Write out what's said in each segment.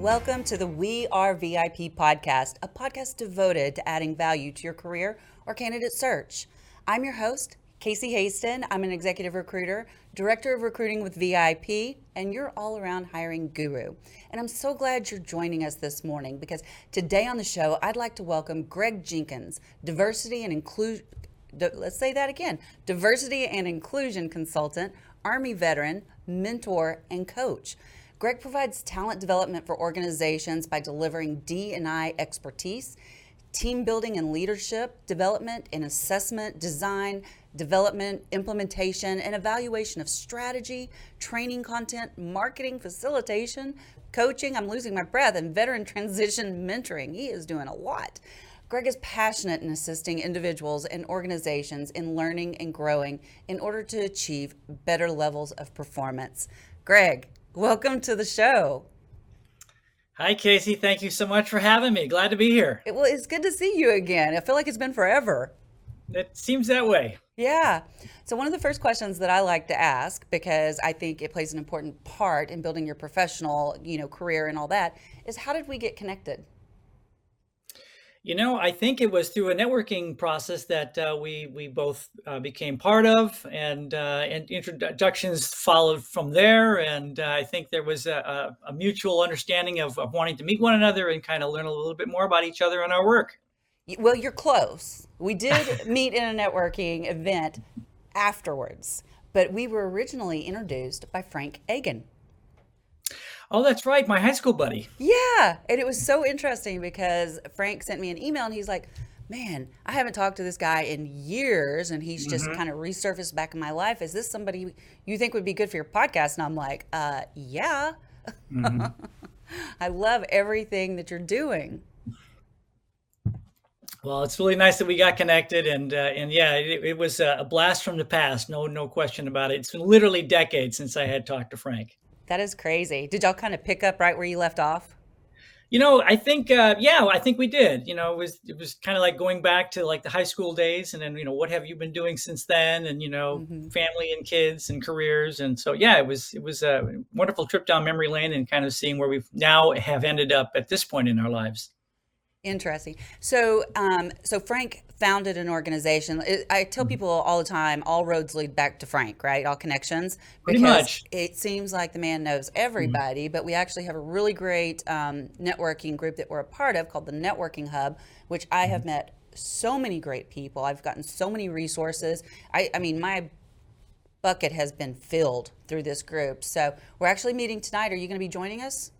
Welcome to the We Are VIP podcast, a podcast devoted to adding value to your career or candidate search. I'm your host, Casey Hasten. I'm an executive recruiter, director of recruiting with VIP, and you're all around hiring guru. And I'm so glad you're joining us this morning because today on the show, I'd like to welcome Greg Jenkins, diversity and inclusion. Let's say that again diversity and inclusion consultant, Army veteran, mentor, and coach. Greg provides talent development for organizations by delivering D&I expertise, team building and leadership, development and assessment, design, development, implementation, and evaluation of strategy, training content, marketing, facilitation, coaching, I'm losing my breath, and veteran transition mentoring. He is doing a lot. Greg is passionate in assisting individuals and organizations in learning and growing in order to achieve better levels of performance. Greg, Welcome to the show. Hi, Casey. Thank you so much for having me. Glad to be here. It, well, it's good to see you again. I feel like it's been forever. It seems that way. Yeah. So, one of the first questions that I like to ask, because I think it plays an important part in building your professional, you know, career and all that, is how did we get connected? You know, I think it was through a networking process that uh, we we both uh, became part of, and uh, and introductions followed from there. And uh, I think there was a, a mutual understanding of, of, wanting to meet one another and kind of learn a little bit more about each other and our work. Well, you're close. We did meet in a networking event afterwards, but we were originally introduced by Frank Agan. Oh, that's right, my high school buddy. Yeah, and it was so interesting because Frank sent me an email and he's like, "Man, I haven't talked to this guy in years, and he's just mm-hmm. kind of resurfaced back in my life. Is this somebody you think would be good for your podcast?" And I'm like, "Uh, yeah." Mm-hmm. I love everything that you're doing. Well, it's really nice that we got connected, and uh, and yeah, it, it was a blast from the past. No, no question about it. It's been literally decades since I had talked to Frank. That is crazy. Did y'all kind of pick up right where you left off? You know, I think, uh, yeah, I think we did. You know, it was it was kind of like going back to like the high school days, and then you know, what have you been doing since then? And you know, mm-hmm. family and kids and careers, and so yeah, it was it was a wonderful trip down memory lane and kind of seeing where we now have ended up at this point in our lives. Interesting. So, um, so Frank founded an organization. I tell mm-hmm. people all the time, all roads lead back to Frank, right? All connections. Because Pretty much. It seems like the man knows mm-hmm. everybody, mm-hmm. but we actually have a really great um, networking group that we're a part of called the Networking Hub, which I have mm-hmm. met so many great people. I've gotten so many resources. I, I mean, my bucket has been filled through this group. So we're actually meeting tonight. Are you going to be joining us?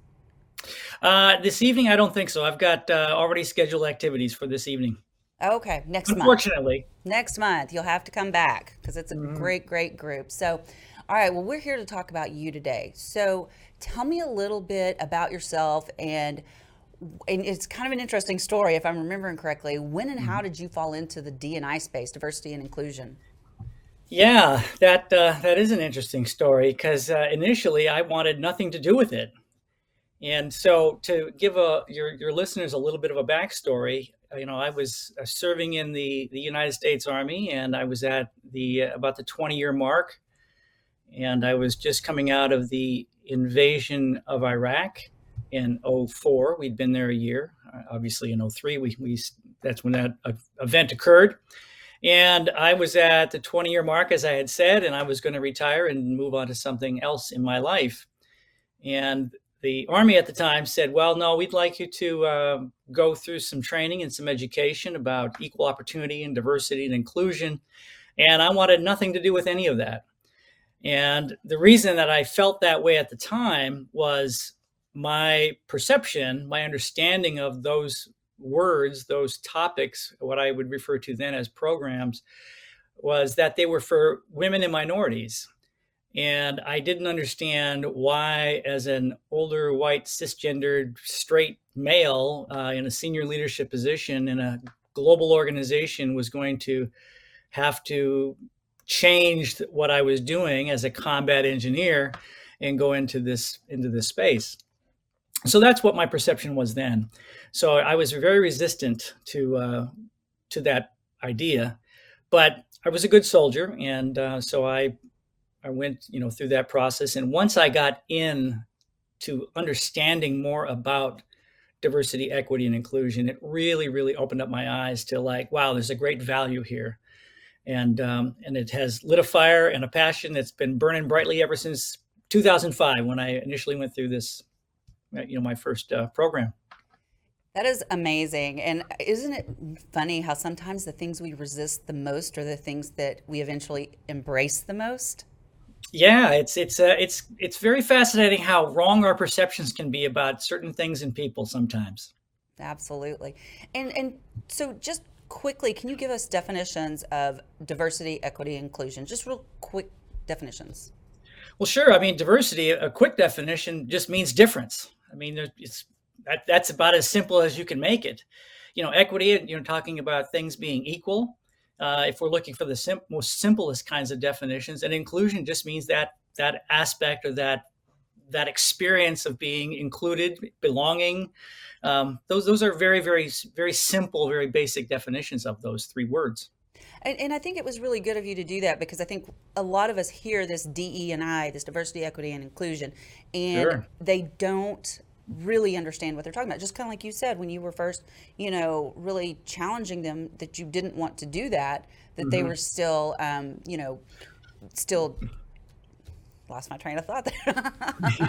Uh, this evening, I don't think so. I've got uh, already scheduled activities for this evening. Okay, next Unfortunately. month. Unfortunately. Next month, you'll have to come back because it's a mm-hmm. great, great group. So, all right, well, we're here to talk about you today. So, tell me a little bit about yourself and and it's kind of an interesting story if I'm remembering correctly. When and mm-hmm. how did you fall into the D&I space, diversity and inclusion? Yeah, that uh, that is an interesting story because uh, initially I wanted nothing to do with it. And so, to give a, your your listeners a little bit of a backstory, uh, you know, I was uh, serving in the the United States Army, and I was at the uh, about the 20 year mark, and I was just coming out of the invasion of Iraq in 04. We'd been there a year. Uh, obviously, in 03, we, we that's when that event occurred. And I was at the 20 year mark, as I had said, and I was going to retire and move on to something else in my life. And the Army at the time said, Well, no, we'd like you to uh, go through some training and some education about equal opportunity and diversity and inclusion. And I wanted nothing to do with any of that. And the reason that I felt that way at the time was my perception, my understanding of those words, those topics, what I would refer to then as programs, was that they were for women and minorities And I didn't understand why, as an older, white, cisgendered, straight male uh, in a senior leadership position in a global organization, was going to have to change what I was doing as a combat engineer and go into this into this space. So that's what my perception was then. So I was very resistant to uh, to that idea, but I was a good soldier, and uh, so I I went, you know, through that process. And once I got in to understanding more about diversity, equity, and inclusion, it really, really opened up my eyes to like, wow, there's a great value here. And um, and it has lit a fire and a passion that's been burning brightly ever since 2005 when I initially went through this, uh, you know, my first uh, program. That is amazing. And isn't it funny how sometimes the things we resist the most are the things that we eventually embrace the most? Yeah, it's it's uh, it's it's very fascinating how wrong our perceptions can be about certain things in people sometimes. Absolutely. And and so just quickly, can you give us definitions of diversity, equity, inclusion? Just real quick definitions. Well, sure. I mean, diversity, a quick definition just means difference. I mean, it's that, that's about as simple as you can make it. You know, equity, you know, talking about things being equal uh, if we're looking for the sim- most simplest kinds of definitions. And inclusion just means that that aspect or that that experience of being included, belonging. Um, those those are very very very simple, very basic definitions of those three words. And, and, I think it was really good of you to do that because I think a lot of us hear this DE and I, this diversity, equity, and inclusion, and sure. they don't really understand what they're talking about. Just kind of like you said when you were first, you know, really challenging them that you didn't want to do that, that mm-hmm. they were still, um, you know, still lost my train of thought there.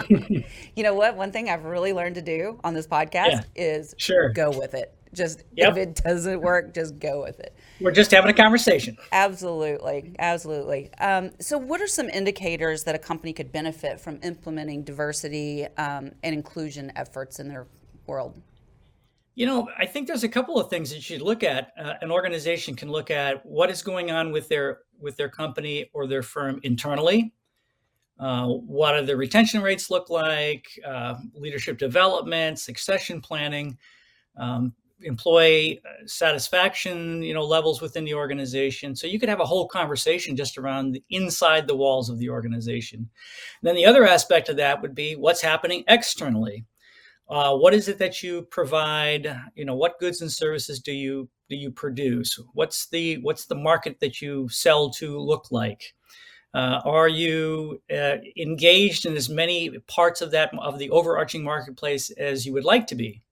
you know what? One thing I've really learned to do on this podcast yeah. is sure. go with it. Just yep. if it doesn't work, just go with it. We're just having a conversation. Absolutely, absolutely. Um, so, what are some indicators that a company could benefit from implementing diversity um, and inclusion efforts in their world? You know, I think there's a couple of things that you should look at. Uh, an organization can look at what is going on with their with their company or their firm internally. Uh, what do the retention rates look like? Uh, leadership development, succession planning. Um, employee uh, satisfaction you know levels within the organization. So you could have a whole conversation just around the, inside the walls of the organization. And then the other aspect of that would be what's happening externally. Uh, what is it that you provide? You know what goods and services do you do you produce? What's the what's the market that you sell to look like? Uh, are you uh, engaged in as many parts of that of the overarching marketplace as you would like to be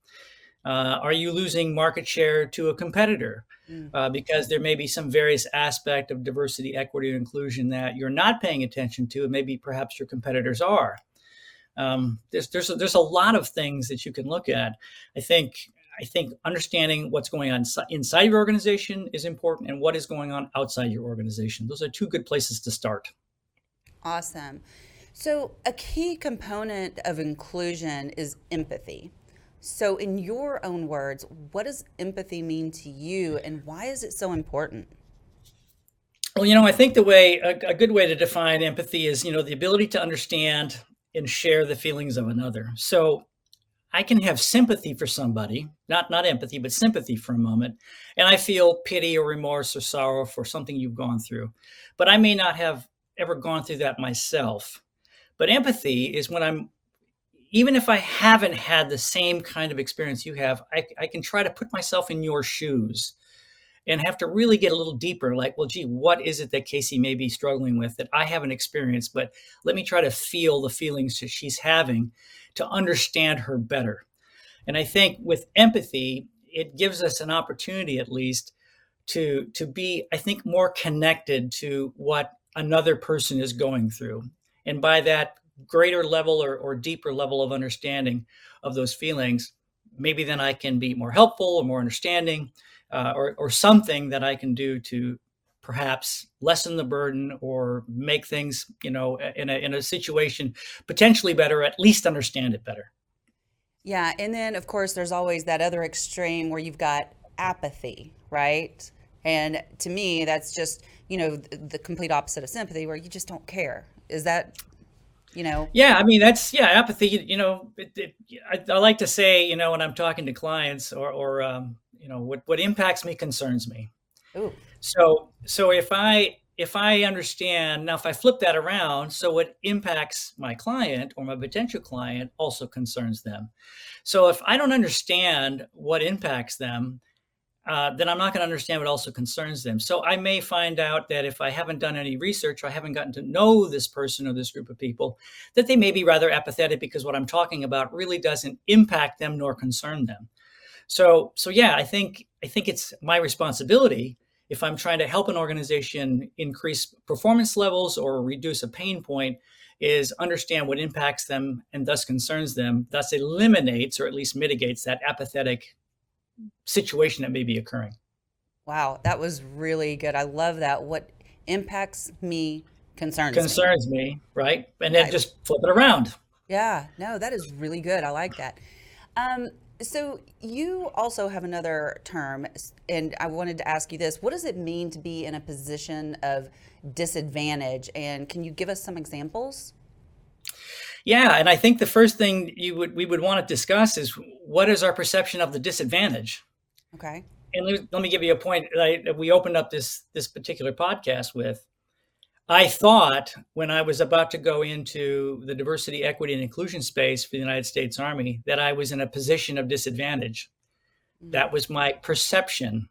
uh, are you losing market share to a competitor? Mm. Uh, because there may be some various aspect of diversity, equity, and inclusion that you're not paying attention to, and maybe perhaps your competitors are. Um, there's there's a, there's a lot of things that you can look at. I think I think understanding what's going on inside your organization is important, and what is going on outside your organization. Those are two good places to start. Awesome. So, a key component of inclusion is empathy. So, in your own words, what does empathy mean to you and why is it so important? Well, you know, I think the way, a, a, good way to define empathy is, you know, the ability to understand and share the feelings of another. So, I can have sympathy for somebody, not not empathy, but sympathy for a moment, and I feel pity or remorse or sorrow for something you've gone through. But I may not have ever gone through that myself. But empathy is when I'm even if I haven't had the same kind of experience you have, I, I, can try to put myself in your shoes and have to really get a little deeper. Like, well, gee, what is it that Casey may be struggling with that I haven't experienced? But let me try to feel the feelings that she's having to understand her better. And I think with empathy, it gives us an opportunity at least to to be, I think, more connected to what another person is going through. And by that, greater level or, or deeper level of understanding of those feelings, maybe then I can be more helpful or more understanding uh, or, or something that I can do to perhaps lessen the burden or make things, you know, in a, in a situation potentially better, at least understand it better. Yeah. And then, of course, there's always that other extreme where you've got apathy, right? And to me, that's just, you know, the, the complete opposite of sympathy where you just don't care Is that you know? Yeah i mean that's yeah apathy you know it, it, I, I, like to say you know when i'm talking to clients or or um, you know what what impacts me concerns me. Ooh. so so if i if i understand now if i flip that around so what impacts my client or my potential client also concerns them. So if i don't understand what impacts them uh, then I'm not going to understand what also concerns them. So I may find out that if I haven't done any research or I haven't gotten to know this person or this group of people, that they may be rather apathetic because what I'm talking about really doesn't impact them nor concern them. So, so yeah, I think I think it's my responsibility if I'm trying to help an organization increase performance levels or reduce a pain point is understand what impacts them and thus concerns them, thus eliminates or at least mitigates that apathetic situation that may be occurring. Wow, that was really good. I love that. What impacts me concerns me. concerns me, me right? And then just flip it around. Yeah, no, that is really good. I like that. Um, so you also have another term, and I wanted to ask you this: What does it mean to be in a position of disadvantage? And can you give us some examples? Yeah, and I think the first thing you would we would want to discuss is what is our perception of the disadvantage. Okay. And let, let me give you a point that we opened up this this particular podcast with. I thought when I was about to go into the diversity, equity, and inclusion space for the United States Army that I was in a position of disadvantage. Mm-hmm. That was my perception.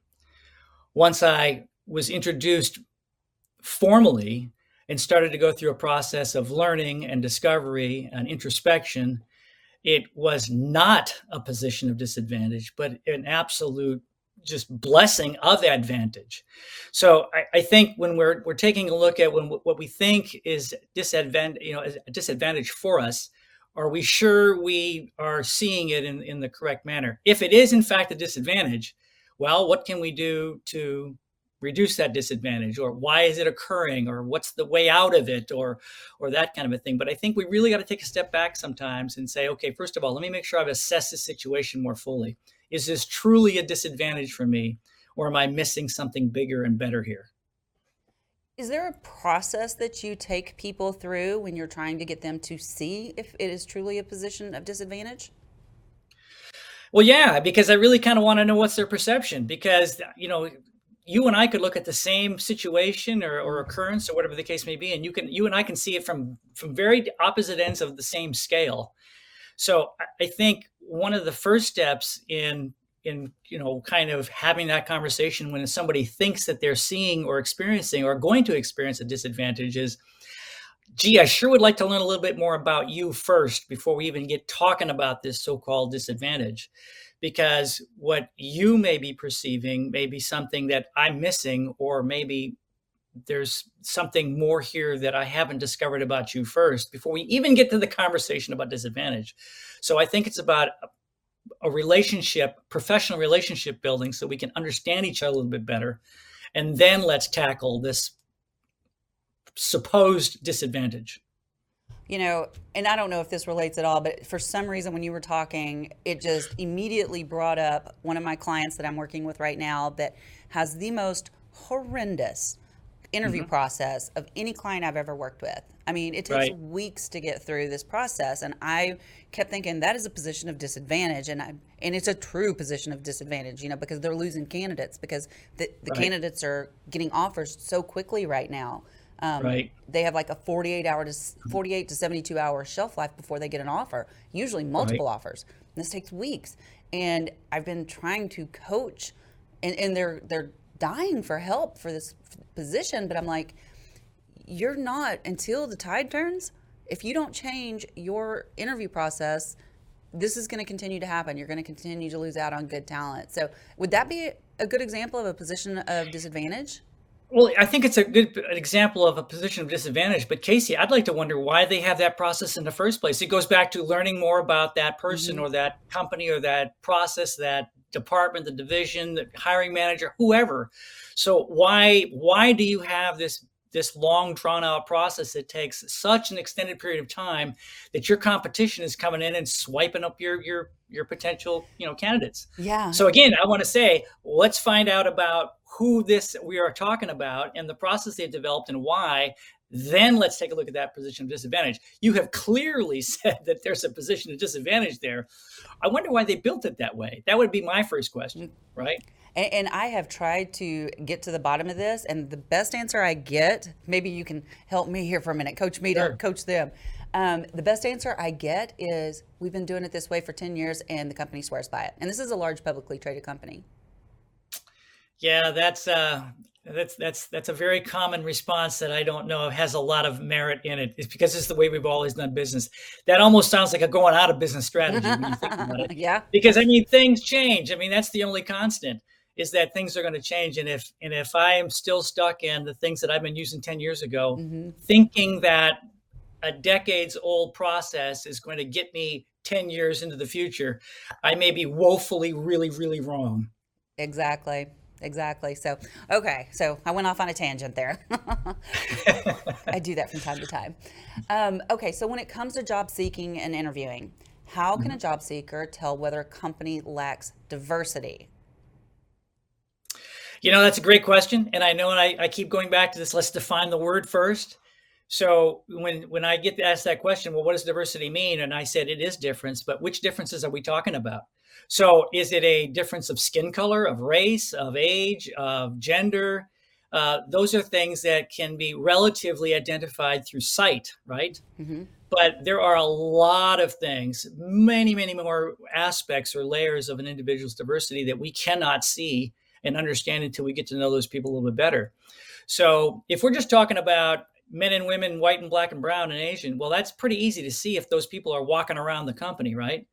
Once I was introduced formally and started to go through a process of learning and discovery and introspection, it was not a position of disadvantage, but an absolute just blessing of advantage. So I, I, think when we're we're taking a look at when what we think is disadvantage, you know, a disadvantage for us, are we sure we are seeing it in, in the correct manner? If it is in fact a disadvantage, well, what can we do to reduce that disadvantage or why is it occurring or what's the way out of it or or that kind of a thing. But i think we really got to take a step back sometimes and say okay first of all let me make sure i've assessed the situation more fully. Is this truly a disadvantage for me or am i missing something bigger and better here? Is there a process that you take people through when you're trying to get them to see if it is truly a position of disadvantage? Well, yeah, because I really kind of want to know what's their perception. Because you know, you and I could look at the same situation or, or, occurrence or whatever the case may be, and you can you and I can see it from from very opposite ends of the same scale. So I think one of the first steps in in you know kind of having that conversation when somebody thinks that they're seeing or experiencing or going to experience a disadvantage is gee i sure would like to learn a little bit more about you first before we even get talking about this so-called disadvantage because what you may be perceiving may be something that I'm missing, or maybe there's something more here that I haven't discovered about you first before we even get to the conversation about disadvantage. So I think it's about a relationship, professional relationship building, so we can understand each other a little bit better. And then let's tackle this supposed disadvantage you know, and I don't know if this relates at all, but for some reason, when you were talking, it just immediately brought up one of my clients that I'm working with right now that has the most horrendous interview mm-hmm. process of any client I've ever worked with. I mean, it takes right. weeks to get through this process, and I kept thinking that is a position of disadvantage, and I and it's a true position of disadvantage, you know, because they're losing candidates because the, the right. candidates are getting offers so quickly right now. Um, right. They have like a 48 hour to 48 to 72 hour shelf life before they get an offer, usually multiple right. offers. And this takes weeks. And I've been trying to coach and, and they're, they're dying for help for this position. But I'm like, you're not until the tide turns. If you don't change your interview process, this is going to continue to happen. You're going to continue to lose out on good talent. So, would that be a good example of a position of disadvantage? Well, I think it's a good example of a position of disadvantage. But Casey, I'd like to wonder why they have that process in the first place. It goes back to learning more about that person mm-hmm. or that company or that process, that department, the division, the hiring manager, whoever. So why why do you have this this long drawn out process that takes such an extended period of time that your competition is coming in and swiping up your your your potential you know candidates yeah so again i want to say let's find out about who this we are talking about and the process they've developed and why then let's take a look at that position of disadvantage. You have clearly said that there's a position of disadvantage there. I wonder why they built it that way. That would be my first question, right? And, and, I have tried to get to the bottom of this, and the best answer I get, maybe you can help me here for a minute, coach me sure. to coach them. Um, the best answer I get is we've been doing it this way for 10 years, and the company swears by it. And this is a large publicly traded company. Yeah, that's uh, that's that's that's a very common response that I don't know has a lot of merit in it. It's because it's the way we've always done business. That almost sounds like a going out of business strategy when you think about it. yeah. Because I mean things change. I mean that's the only constant is that things are going to change. And if and if I am still stuck in the things that I've been using 10 years ago, mm-hmm. thinking that a decades old process is going to get me 10 years into the future, I may be woefully, really, really wrong. Exactly exactly. So, okay. So I went off on a tangent there. I do that from time to time. Um, okay. So when it comes to job seeking and interviewing, how can a mm-hmm. job seeker tell whether a company lacks diversity? You know, that's a great question. And I know, and I, I keep going back to this. Let's define the word first. So when when I get asked that question, well, what does diversity mean? And I said it is difference, but which differences are we talking about? So is it a difference of skin color, of race, of age, of gender? Uh, those are things that can be relatively identified through sight, right? Mm-hmm. But there are a lot of things, many, many more aspects or layers of an individual's diversity that we cannot see and understand until we get to know those people a little bit better. So if we're just talking about men and women, white and black and brown and Asian, well, that's pretty easy to see if those people are walking around the company, right?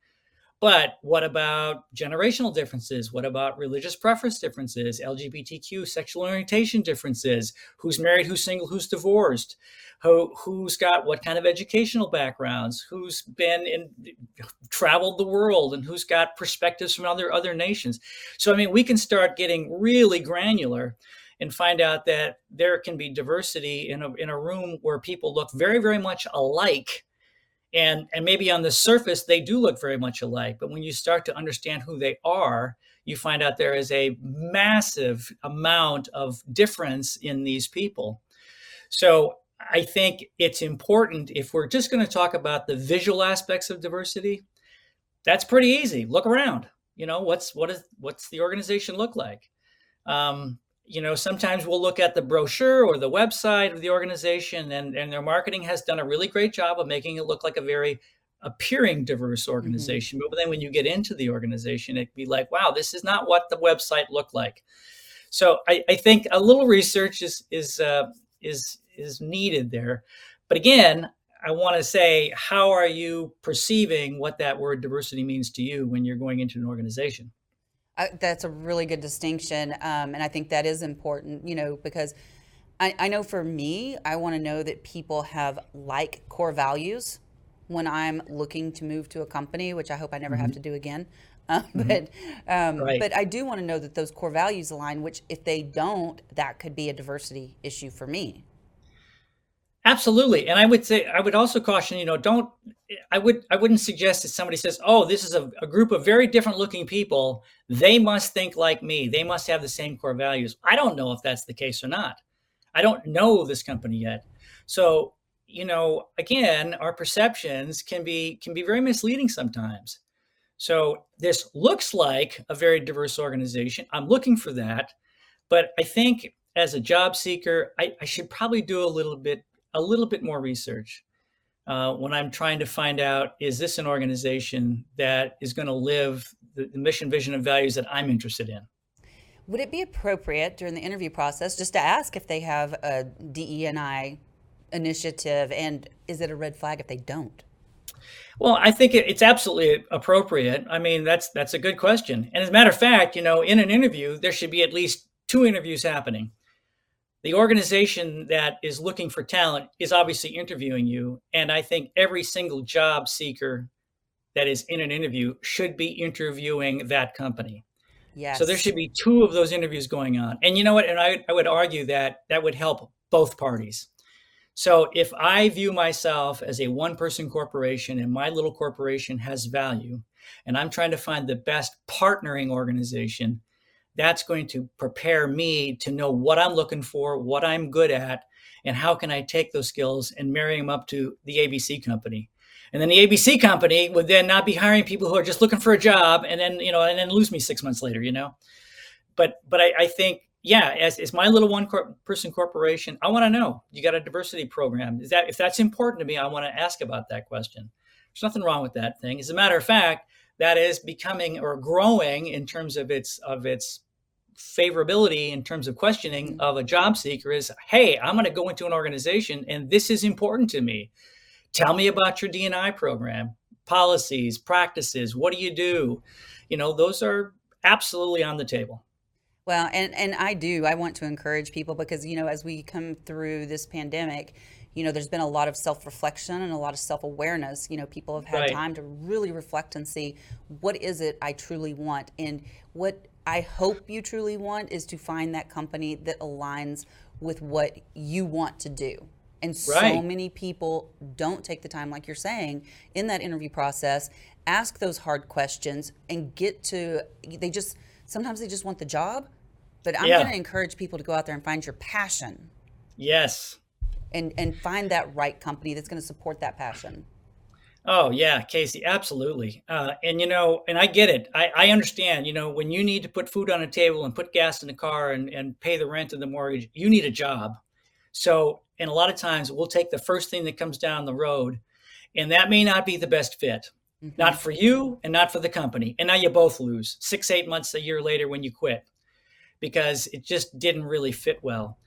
But what about generational differences? What about religious preference differences, LGBTQ, sexual orientation differences? Who's married, who's single, who's divorced? Who, who's got what kind of educational backgrounds? Who's been in traveled the world and who's got perspectives from other other nations? So I mean, we can start getting really granular and find out that there can be diversity in a, in a room where people look very, very much alike. And, and maybe on the surface, they do look very much alike. But when you start to understand who they are, you find out there is a massive amount of difference in these people. So I think it's important if we're just going to talk about the visual aspects of diversity, that's pretty easy. Look around. You know, what's what is what's the organization look like? Um, you know, sometimes we'll look at the brochure or the website of the organization, and, and their marketing has done a really great job of making it look like a very appearing diverse mm-hmm. organization. Mm-hmm. But then when you get into the organization, it'd be like, wow, this is not what the website looked like. So I, I think a little research is is uh, is is needed there. But again, I want to say, how are you perceiving what that word diversity means to you when you're going into an organization? I, that's a really good distinction, um, and I think that is important. You know, because I, I know for me, I want to know that people have like core values when I'm looking to move to a company, which I hope I never mm-hmm. have to do again. Uh, mm-hmm. But um, right. but I do want to know that those core values align. Which, if they don't, that could be a diversity issue for me. Absolutely. And I would say I would also caution, you know, don't I would I wouldn't suggest that somebody says, "Oh, this is a, a, group of very different looking people. They must think like me. They must have the same core values." I don't know if that's the case or not. I don't know this company yet. So, you know, again, our perceptions can be can be very misleading sometimes. So, this looks like a very diverse organization. I'm looking for that, but I think as a job seeker, I, I should probably do a little bit a little bit more research uh, when I'm trying to find out is this an organization that is going to live the, the mission, vision, and values that I'm interested in. Would it be appropriate during the interview process just to ask if they have a DE&I initiative, and is it a red flag if they don't? Well, I think it's absolutely appropriate. I mean, that's that's a good question. And as a matter of fact, you know, in an interview, there should be at least two interviews happening the organization that is looking for talent is obviously interviewing you. And I think every single job seeker that is in an interview should be interviewing that company. Yes. So there should be two of those interviews going on. And you know what? And I, I would argue that that would help both parties. So if I view myself as a one person corporation and my little corporation has value, and I'm trying to find the best partnering organization that's going to prepare me to know what I'm looking for, what I'm good at, and how can I take those skills and marry them up to the ABC company. And then the ABC company would then not be hiring people who are just looking for a job and then, you know, and then lose me six months later, you know? But, but I, I think, yeah, as, as my little one cor- person corporation, I want to know, you got a diversity program. Is that, if that's important to me, I want to ask about that question. There's nothing wrong with that thing. As a matter of fact, that is becoming or growing in terms of its, of its favorability in terms of questioning mm-hmm. of a job seeker is hey i'm going to go into an organization and this is important to me. Tell me about your d&i program policies practices what do you do? You know those are absolutely on the table. Well and and i do i want to encourage people because you know as we come through this pandemic you know there's been a lot of self-reflection and a lot of self-awareness. You know people have had right. time to really reflect and see what is it i truly want? And what I hope you truly want is to find that company that aligns with what you want to do. And right. so many people don't take the time, like you're saying, in that interview process, ask those hard questions and get to, they just, sometimes they just want the job. But I'm yeah. going to encourage people to go out there and find your passion. Yes. And, and find that right company that's going to support that passion. Oh yeah, Casey, absolutely. Uh, and you know, and I get it. I, I understand. You know, when you need to put food on a table and put gas in the car and, and pay the rent and the mortgage, you need a job. So, and a lot of times we'll take the first thing that comes down the road, and that may not be the best fit, mm-hmm. not for you and not for the company. And now you both lose six, eight months, a year later when you quit because it just didn't really fit well.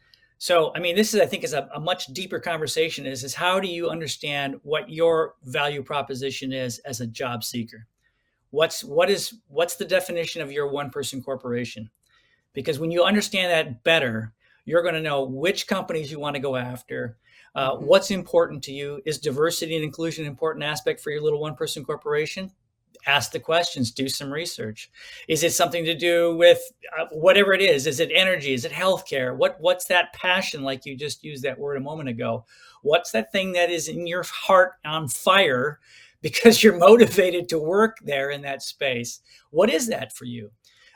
So, I mean, this is, I think, is a, a, much deeper conversation. Is is how do you understand what your value proposition is as a job seeker? What's what is what's the definition of your one person corporation? Because when you understand that better, you're going to know which companies you want to go after. Uh, mm-hmm. What's important to you? Is diversity and inclusion an important aspect for your little one person corporation? Ask the questions, do some research. Is it something to do with uh, whatever it is? Is it energy? Is it healthcare? What what's that passion like you just used that word a moment ago? What's that thing that is in your heart on fire because you're motivated to work there in that space? What is that for you?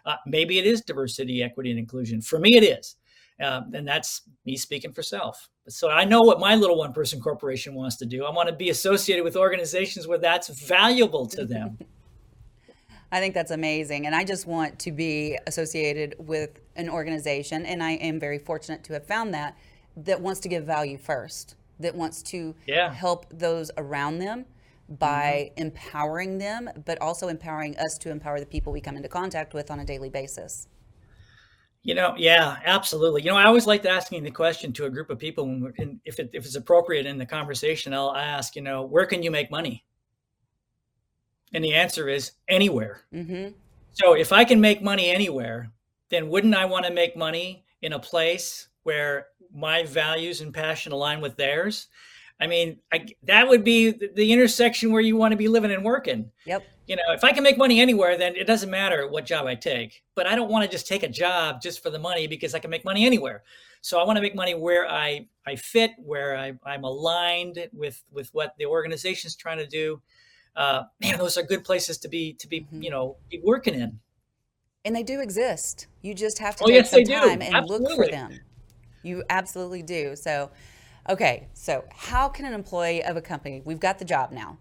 Uh, maybe it is diversity, equity, and inclusion. For me, it is. Um, and that's me speaking for self. So I know what my little one person corporation wants to do. I want to be associated with organizations where that's valuable to them. I think that's amazing. And I just want to be associated with an organization, and I am very fortunate to have found that, that wants to give value first, that wants to yeah. help those around them by mm-hmm. empowering them, but also empowering us to empower the people we come into contact with on a daily basis. You know, yeah, absolutely. You know, I always like asking the question to a group of people when, if, it, if it's appropriate in the conversation, I'll ask, you know, where can you make money? And the answer is anywhere. Mm-hmm. So if I can make money anywhere, then wouldn't I want to make money in a place where my values and passion align with theirs? I mean, I, that would be the intersection where you want to be living and working. Yep. You know, if I can make money anywhere, then it doesn't matter what job I take. But I don't want to just take a job just for the money because I can make money anywhere. So I want to make money where I I fit, where I, I'm aligned with with what the organization is trying to do uh, man, those are good places to be to be mm-hmm. you know be working in. And they do exist. You just have to oh, take yes, some time and absolutely. look for them. You absolutely do. So, okay, so how can an employee of a company? We've got the job now.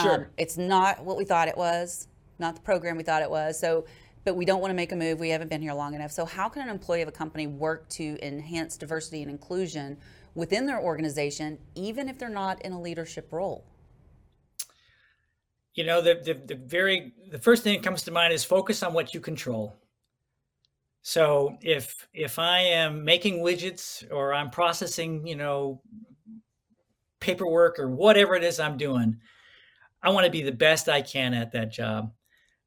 Sure. Um, it's not what we thought it was, not the program we thought it was. So, but we don't want to make a move. We haven't been here long enough. So, how can an employee of a company work to enhance diversity and inclusion within their organization, even if they're not in a leadership role? you know the, the, the very the first thing that comes to mind is focus on what you control so if if i am making widgets or i'm processing you know paperwork or whatever it is i'm doing i want to be the best i can at that job.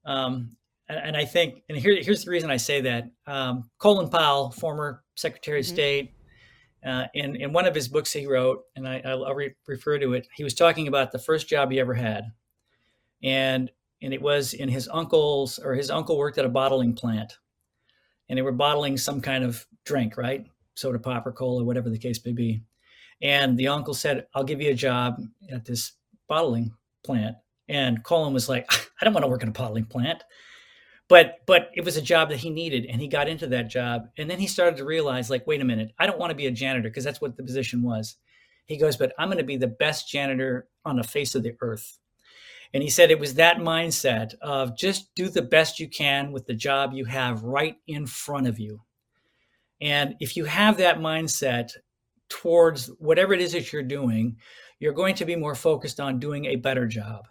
Um, and, and, i think and here, here's the reason i say that. Um, colin powell former secretary mm-hmm. of state uh, in, in one of his books he wrote and I, i'll re- refer to it he was talking about the first job he ever had. And and it was in his uncle's or his uncle worked at a bottling plant. And they were bottling some kind of drink right? Soda pop or cola whatever the case may be. And the uncle said i'll give you a job at this bottling plant. And colin was like i don't want to work in a bottling plant. But but it was a job that he needed and he got into that job. And then he started to realize like wait a minute i don't want to be a janitor because that's what the position was. He goes but i'm going to be the best janitor on the face of the earth. And he said it was that mindset of just do the best you can with the job you have right in front of you. And if you have that mindset towards whatever it is that you're doing you're going to be more focused on doing a better job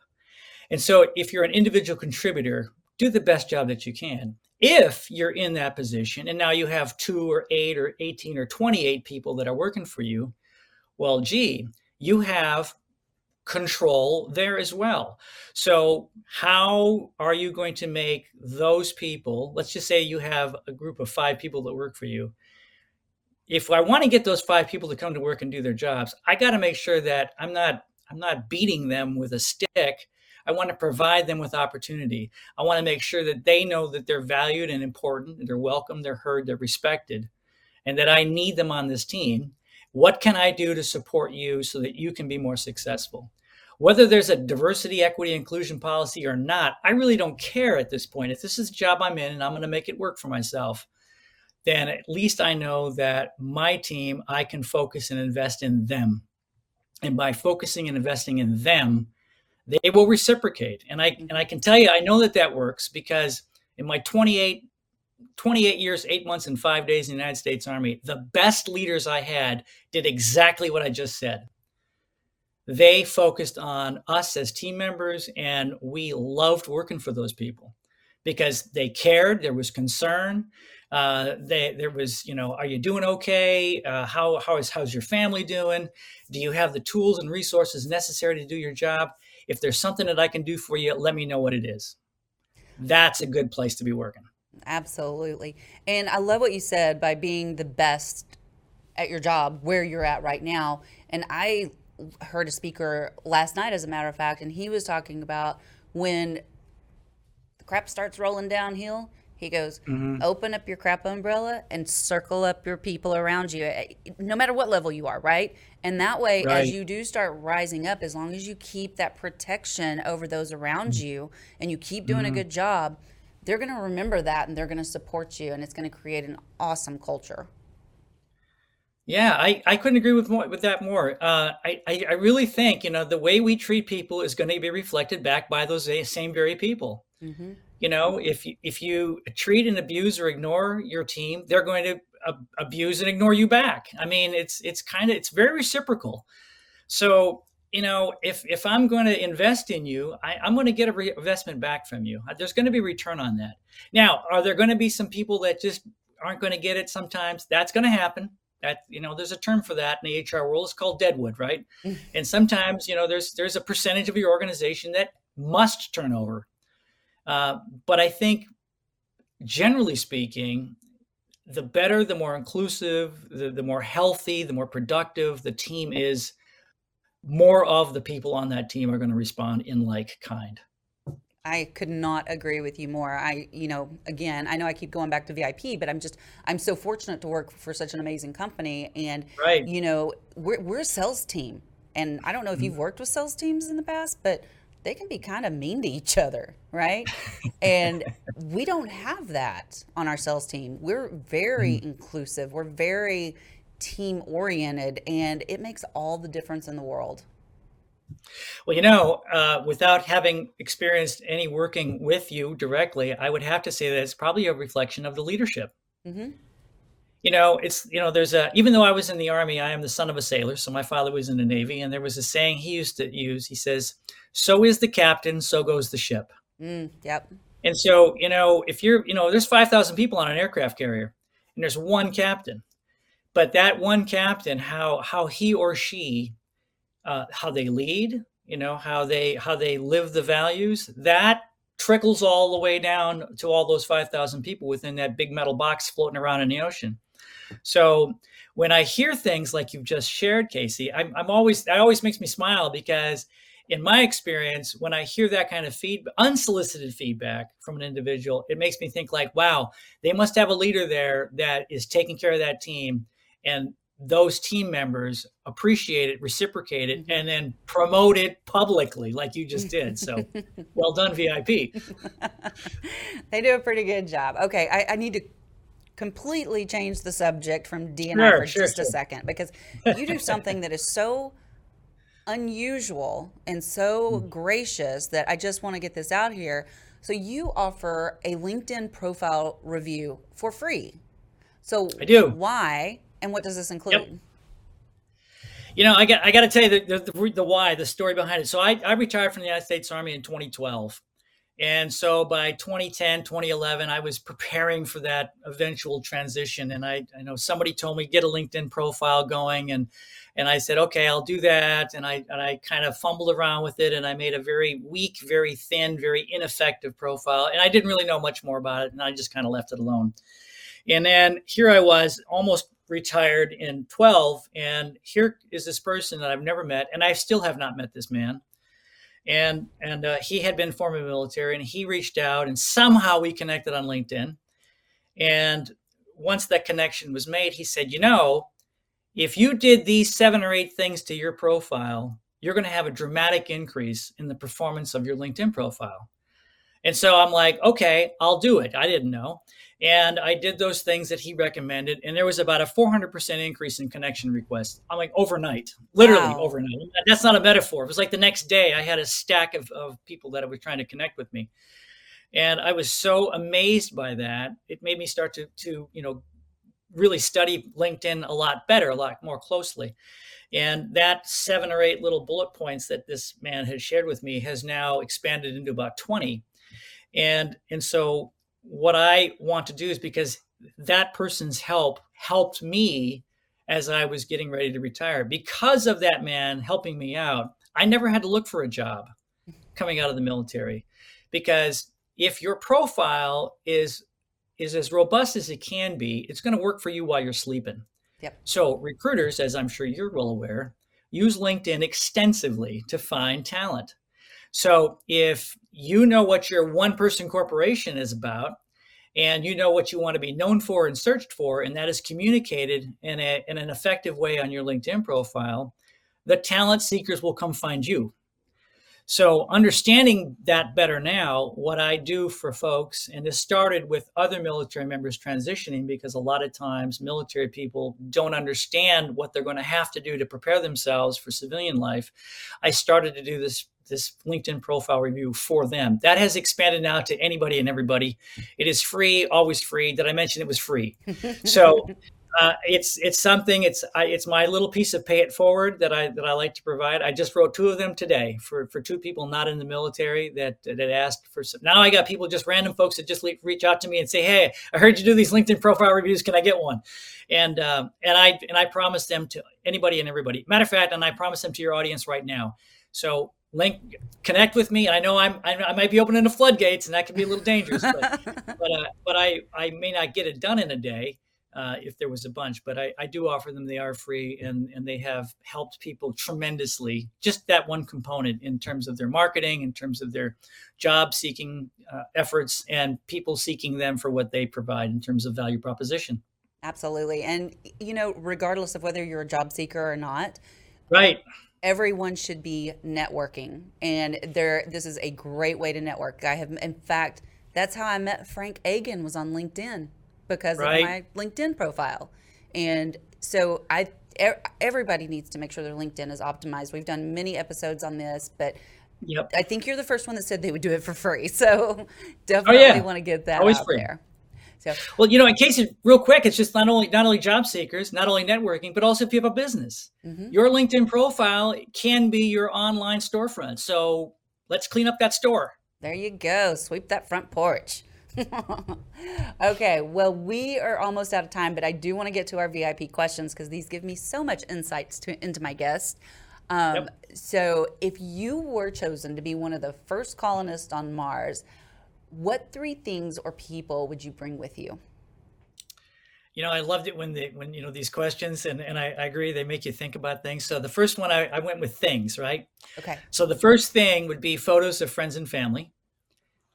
and so if you're an individual contributor do the best job that you can. If you're in that position and now you have two or eight or 18 or 28 people that are working for you, well, gee, you have control there as well. So, how are you going to make those people, let's just say you have a group of five people that work for you. If I want to get those five people to come to work and do their jobs, I got to make sure that I'm not I'm not beating them with a stick I want to provide them with opportunity. I want to make sure that they know that they're valued and important, they're welcome, they're heard, they're respected, and that I need them on this team. What can I do to support you so that you can be more successful? Whether there's a diversity, equity, inclusion policy or not, I really don't care at this point. If this is the job I'm in and I'm going to make it work for myself, then at least I know that my team, I can focus and invest in them. And by focusing and investing in them, they will reciprocate. And I and I can tell you, I know that that works because in my 28 28 years, eight months, and five days in the United States Army, the best leaders I had did exactly what I just said. They focused on us as team members, and we loved working for those people because they cared. There was concern. Uh, they, there was, you know, are you doing okay? Uh, how how is how's your family doing? Do you have the tools and resources necessary to do your job? If there's something that I can do for you, let me know what it is. That's a good place to be working. Absolutely. And I love what you said by being the best at your job where you're at right now. And I heard a speaker last night, as a matter of fact, and he was talking about when the crap starts rolling downhill, he goes, mm-hmm. open up your crap umbrella and circle up your people around you, eh, no matter what level you are, right? And that way, right. as you do start rising up, as long as you keep that protection over those around mm-hmm. you and you keep doing mm-hmm. a good job, they're going to remember that and they're going to support you, and it's going to create an awesome culture. Yeah, I, I couldn't agree with more, with that more. Uh, I, I, I really think you know the way we treat people is going to be reflected back by those same very people. Mm-hmm. You know, if you, if you treat and abuse or ignore your team, they're going to abuse and ignore you back. I mean, it's it's kind of it's very reciprocal. So you know, if if I'm going to invest in you, I, am going to get a re- investment back from you. There's going to be return on that. Now, are there going to be some people that just aren't going to get it? Sometimes that's going to happen. That you know, there's a term for that in the HR world. It's called deadwood, right? Mm. and sometimes you know, there's there's a percentage of your organization that must turn over uh, but I think, generally speaking, the better, the more inclusive, the, the more healthy, the more productive the team is, more of the people on that team are going to respond in like kind. I could not agree with you more. I, you know, again, I know I keep going back to VIP, but I'm just, I'm so fortunate to work for such an amazing company. And, right. you know, we're, we're a sales team. And I don't know if mm-hmm. you've worked with sales teams in the past, but they can be kind of mean to each other, right? and we don't have that on our sales team. We're very mm. inclusive, we're very team oriented, and it makes all the difference in the world. Well, you know, uh, without having experienced any working with you directly, I would have to say that it's probably a reflection of the leadership. Mm-hmm you know, it's you know, there's a even though I was in the army, I am the son of a sailor, so my father was in the navy, and there was a saying he used to use. He says, "So is the captain, so goes the ship." Mm, yep. And so, you know, if you're, you know, there's five thousand people on an aircraft carrier, and there's one captain, but that one captain, how how he or she, uh, how they lead, you know, how they how they live the values, that trickles all the way down to all those 5,000 people within that big metal box floating around in the ocean. So when I hear things like you've just shared, Casey, I'm, I'm always that always makes me smile because in my experience, when I hear that kind of feedback, unsolicited feedback from an individual, it makes me think like, wow, they must have a leader there that is taking care of that team and those team members appreciate it, reciprocate it, Mhm. and then promote it publicly, like you just did. So, well done, VIP. they do a pretty good job. Okay, I, I need to completely change the subject from D and I Sure, for sure, just a second because you do something that is so unusual and so Mm. gracious that I just want to get this out here. So you offer a LinkedIn profile review for free. So I do. Why and what does this include? You know, I got I got to tell you the, the the why, the story behind it. So I I retired from the United States Army in 2012. And so by 2010, 2011, I was preparing for that eventual transition. And I, I know somebody told me get a LinkedIn profile going, and and I said, okay, I'll do that. And I and I kind of fumbled around with it, and I made a very weak, very thin, very ineffective profile. And I didn't really know much more about it, and I just kind of left it alone. And then here I was, almost retired in 12 and here is this person that i've never met and i still have not met this man and and uh, he had been former military and he reached out and somehow we connected on linkedin. And once that connection was made he said you know if you did these seven or eight things to your profile you're going to have a dramatic increase in the performance of your linkedin profile. And so i'm like okay i'll do it. I didn't know and I did those things that he recommended, and there was about a 400% increase in connection requests. I'm like overnight, literally Wow. overnight. That's not a metaphor. It was like the next day I had a stack of, of people that were trying to connect with me. And I was so amazed by that. It made me start to, to you know, really study LinkedIn a lot better, a lot more closely. And that seven or eight little bullet points that this man has shared with me has now expanded into about 20. And and so what I want to do is because that person's help helped me as I was getting ready to retire. Because of that man helping me out, I never had to look for a job coming out of the military. Because if your profile is is as robust as it can be, it's going to work for you while you're sleeping. Yep. So recruiters, as I'm sure you're well aware, use LinkedIn extensively to find talent. So if you know what your one person corporation is about and you know what you want to be known for and searched for, and that is communicated in, a, in an effective way on your LinkedIn profile, the talent seekers will come find you. So, understanding that better now, what I do for folks, and this started with other military members transitioning because a lot of times military people don't understand what they're going to have to do to prepare themselves for civilian life. I started to do this this LinkedIn profile review for them. That has expanded now to anybody and everybody. It is free, always free. Did I mention it was free? So uh, it's it's something. It's I, it's my little piece of pay it forward that I that I like to provide. I just wrote two of them today for for two people not in the military that that asked for. Some, now I got people just random folks that just le- reach out to me and say, "Hey, I heard you do these LinkedIn profile reviews. Can I get one?" And um, and I and I promise them to anybody and everybody. Matter of fact, and I promise them to your audience right now. So link connect with me. I know I'm I, might be opening the floodgates, and that can be a little dangerous, but but uh, but I I may not get it done in a day uh, if there was a bunch. But I, I do offer them. They are free, and and they have helped people tremendously. Just that one component in terms of their marketing, in terms of their job seeking uh, efforts, and people seeking them for what they provide in terms of value proposition. Absolutely. And, you know, regardless of whether you're a job seeker or not, Right. Everyone should be networking and there this is a great way to network i have in fact that's how i met Frank Agin was on linkedin because Right. of my linkedin profile and so i everybody needs to make sure their linkedin is optimized we've done many episodes on this but Yep. i think you're the first one that said they would do it for free so definitely Oh, yeah. want to get that Always out free. there so Well, you know, in case it real quick, it's just not only not only job seekers, not only networking, but also if you have a business. mhm. Your LinkedIn profile can be your online storefront. So let's clean up that store. There you go. Sweep that front porch. okay, well, we are almost out of time, but I do want to get to our VIP questions because these give me so much insights to, into my guest. Um, Yep. So, if you were chosen to be one of the first colonists on Mars, what three things or people would you bring with you? You know, I loved it when the when you know these questions, and and I, I agree they make you think about things. So the first one I, I went with things, right? Okay. So the first thing would be photos of friends and family.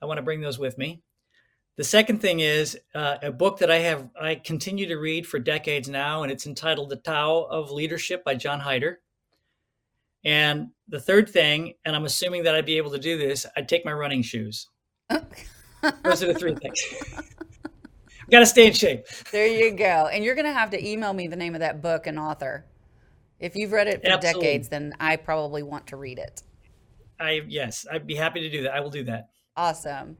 I want to bring those with me. The second thing is uh, a book that I have I continue to read for decades now, and it's entitled "The Tao of Leadership" by John Heider. And the third thing, and I'm assuming that I'd be able to do this, I'd take my running shoes. Those are the three things. Got to stay in shape. There you go. And you're going to have to email me the name of that book and author. If you've read it for Absolutely. decades, then I probably want to read it. I yes, I'd be happy to do that. I will do that. Awesome.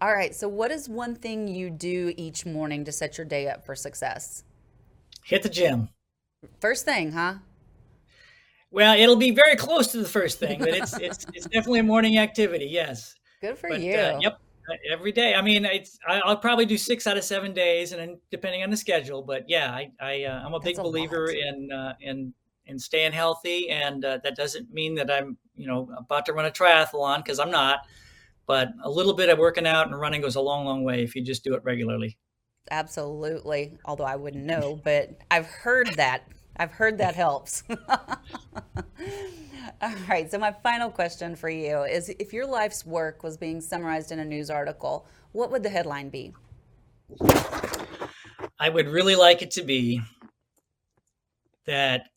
All right. So, what is one thing you do each morning to set your day up for success? Hit the gym. First thing, huh? Well, it'll be very close to the first thing, but it's it's it's definitely a morning activity. Yes. Good for but, you. Uh, yep. Uh, every day. I mean, it's I'll probably do six out of seven days, and then depending on the schedule. But yeah, I, I uh, I'm a big a believer lot. in uh, in in staying healthy, and uh, that doesn't mean that I'm you know about to run a triathlon because I'm not. But a little bit of working out and running goes a long, long way if you just do it regularly. Absolutely. Although I wouldn't know, but I've heard that I've heard that helps. All right. So, my final question for you is if your life's work was being summarized in a news article, what would the headline be? I would really like it to be that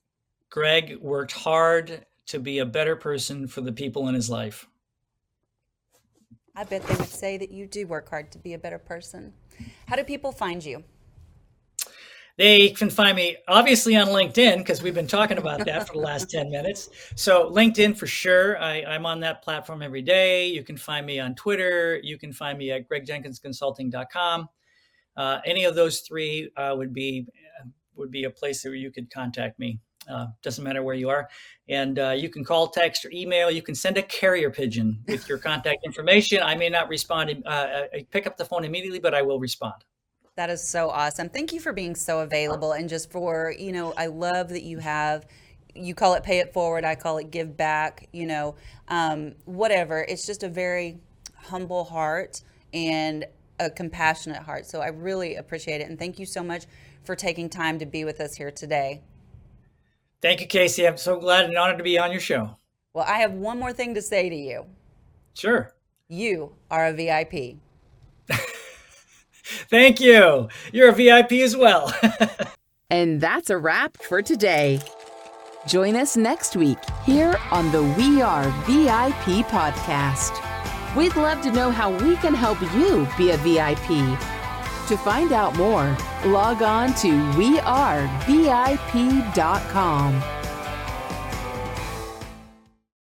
Greg worked hard to be a better person for the people in his life. I bet they would say that you do work hard to be a better person. How do people find you? They can find me obviously on LinkedIn because we've been talking about that for the last 10 minutes. So, LinkedIn for sure. I, am on that platform every day. You can find me on Twitter. You can find me at gregjenkinsconsulting.com. Uh, any of those three uh, would be would be a place where you could contact me. Uh, doesn't matter where you are. And uh, you can call, text, or email. You can send a carrier pigeon with your contact information. I may not respond, uh, pick up the phone immediately, but I will respond. That is so awesome. Thank you for being so available and just for, you know, I love that you have you call it pay it forward, I call it give back, you know, um, whatever. It's just a very humble heart and a compassionate heart. So I really appreciate it. And thank you so much for taking time to be with us here today. Thank you, Casey. I'm so glad and honored to be on your show. Well, I have one more thing to say to you. Sure. You are a VIP. Thank you. You're a VIP as well. and that's a wrap for today. Join us next week here on the We Are VIP podcast. We'd love to know how we can help you be a VIP. To find out more, log on to wearevip.com.